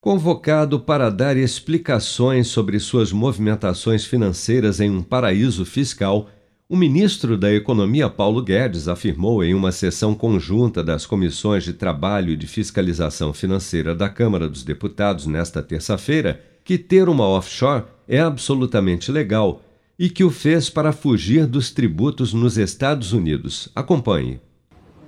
Convocado para dar explicações sobre suas movimentações financeiras em um paraíso fiscal, o ministro da Economia Paulo Guedes afirmou em uma sessão conjunta das comissões de Trabalho e de Fiscalização Financeira da Câmara dos Deputados nesta terça-feira que ter uma offshore é absolutamente legal e que o fez para fugir dos tributos nos Estados Unidos. Acompanhe.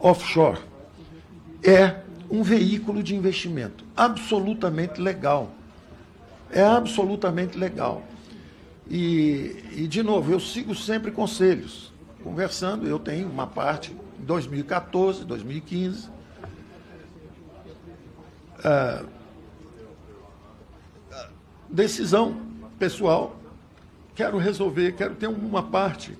Offshore é um veículo de investimento absolutamente legal. É absolutamente legal. E, e, de novo, eu sigo sempre conselhos. Conversando, eu tenho uma parte em 2014, 2015. Ah, decisão pessoal, quero resolver, quero ter uma parte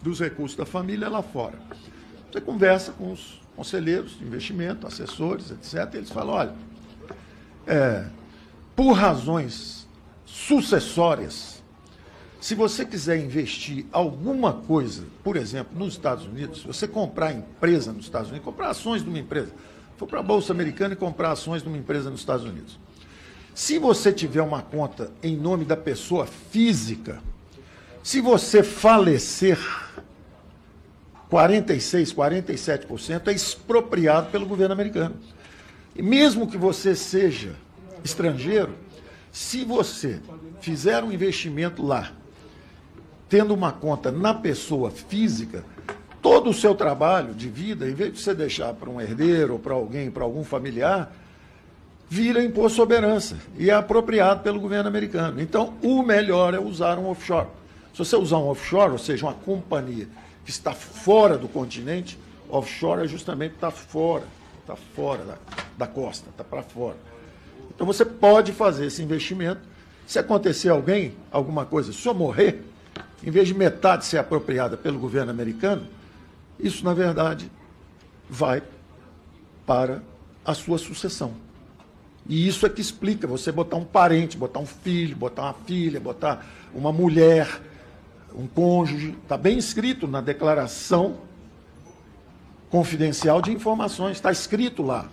dos recursos da família lá fora. Você conversa com os conselheiros de investimento, assessores, etc. E eles falam: olha, é, por razões sucessórias, se você quiser investir alguma coisa, por exemplo, nos Estados Unidos, se você comprar empresa nos Estados Unidos, comprar ações de uma empresa, for para a Bolsa Americana e comprar ações de uma empresa nos Estados Unidos. Se você tiver uma conta em nome da pessoa física, se você falecer, 46, 47% é expropriado pelo governo americano. E mesmo que você seja estrangeiro, se você fizer um investimento lá, tendo uma conta na pessoa física, todo o seu trabalho de vida, em vez de você deixar para um herdeiro ou para alguém, para algum familiar, vira imposto sobre herança e é apropriado pelo governo americano. Então, o melhor é usar um offshore. Se você usar um offshore, ou seja, uma companhia que está fora do continente, offshore é justamente estar fora, está fora da, da costa, está para fora. Então você pode fazer esse investimento. Se acontecer alguém, alguma coisa, se eu morrer, em vez de metade ser apropriada pelo governo americano, isso na verdade vai para a sua sucessão. E isso é que explica você botar um parente, botar um filho, botar uma filha, botar uma mulher um cônjuge, está bem escrito na declaração confidencial de informações, está escrito lá.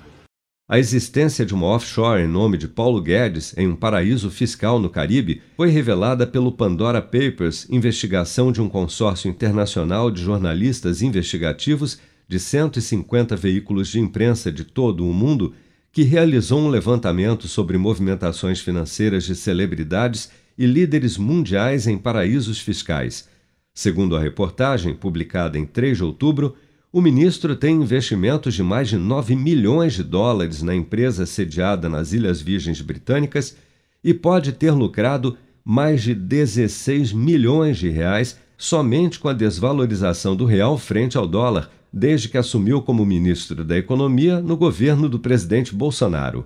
A existência de uma offshore em nome de Paulo Guedes em um paraíso fiscal no Caribe foi revelada pelo Pandora Papers, investigação de um consórcio internacional de jornalistas investigativos de 150 veículos de imprensa de todo o mundo, que realizou um levantamento sobre movimentações financeiras de celebridades e líderes mundiais em paraísos fiscais. Segundo a reportagem, publicada em 3 de outubro, o ministro tem investimentos de mais de 9 milhões de dólares na empresa sediada nas Ilhas Virgens Britânicas e pode ter lucrado mais de 16 milhões de reais somente com a desvalorização do real frente ao dólar desde que assumiu como ministro da Economia no governo do presidente Bolsonaro